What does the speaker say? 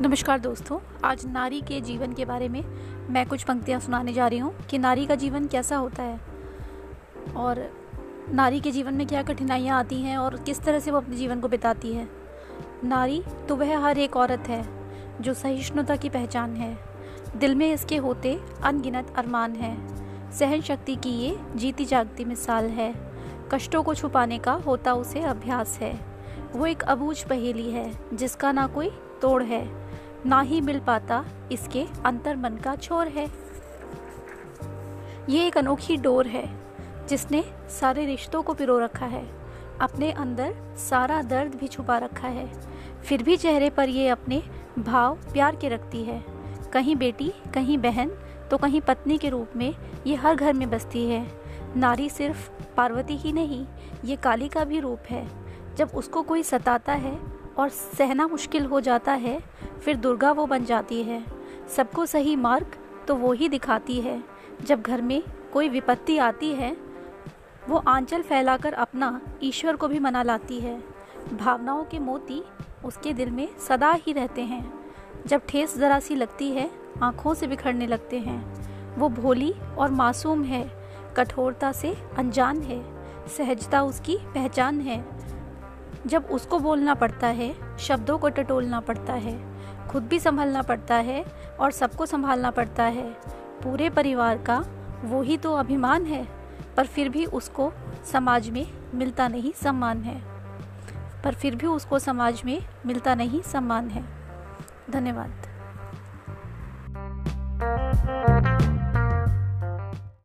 नमस्कार दोस्तों, आज नारी के जीवन के बारे में मैं कुछ पंक्तियाँ सुनाने जा रही हूँ कि नारी का जीवन कैसा होता है और नारी के जीवन में क्या कठिनाइयाँ आती हैं और किस तरह से वो अपने जीवन को बिताती है। नारी तो वह हर एक औरत है जो सहिष्णुता की पहचान है। दिल में इसके होते अनगिनत अरमान है। सहन शक्ति की ये जीती जागती मिसाल है। कष्टों को छुपाने का होता उसे अभ्यास है। वो एक अबूझ पहेली है जिसका ना कोई तोड़ है। ना ही मिल पाता इसके अंतर मन का छोर है। ये एक अनोखी डोर है, जिसने सारे रिश्तों को पिरो रखा है। अपने अंदर सारा दर्द भी छुपा रखा है। फिर भी चेहरे पर ये अपने भाव प्यार के रखती है। कहीं बेटी, कहीं बहन तो कहीं पत्नी के रूप में ये हर घर में बसती है। नारी सिर्फ़ पार्वती ही नहीं, ये काली का भी रूप है। जब उसको कोई सताता है और सहना मुश्किल हो जाता है, फिर दुर्गा वो बन जाती है। सबको सही मार्ग तो वो ही दिखाती है। जब घर में कोई विपत्ति आती है, वो आंचल फैलाकर अपना ईश्वर को भी मना लाती है। भावनाओं के मोती उसके दिल में सदा ही रहते हैं। जब ठेस ज़रा सी लगती है, आँखों से बिखरने लगते हैं। वो भोली और मासूम है, कठोरता से अनजान है, सहजता उसकी पहचान है। जब उसको बोलना पड़ता है, शब्दों को टटोलना पड़ता है, खुद भी संभालना पड़ता है और सबको संभालना पड़ता है, पूरे परिवार का वो ही तो अभिमान है, पर फिर भी उसको समाज में मिलता नहीं सम्मान है। पर फिर भी उसको समाज में मिलता नहीं सम्मान है। धन्यवाद।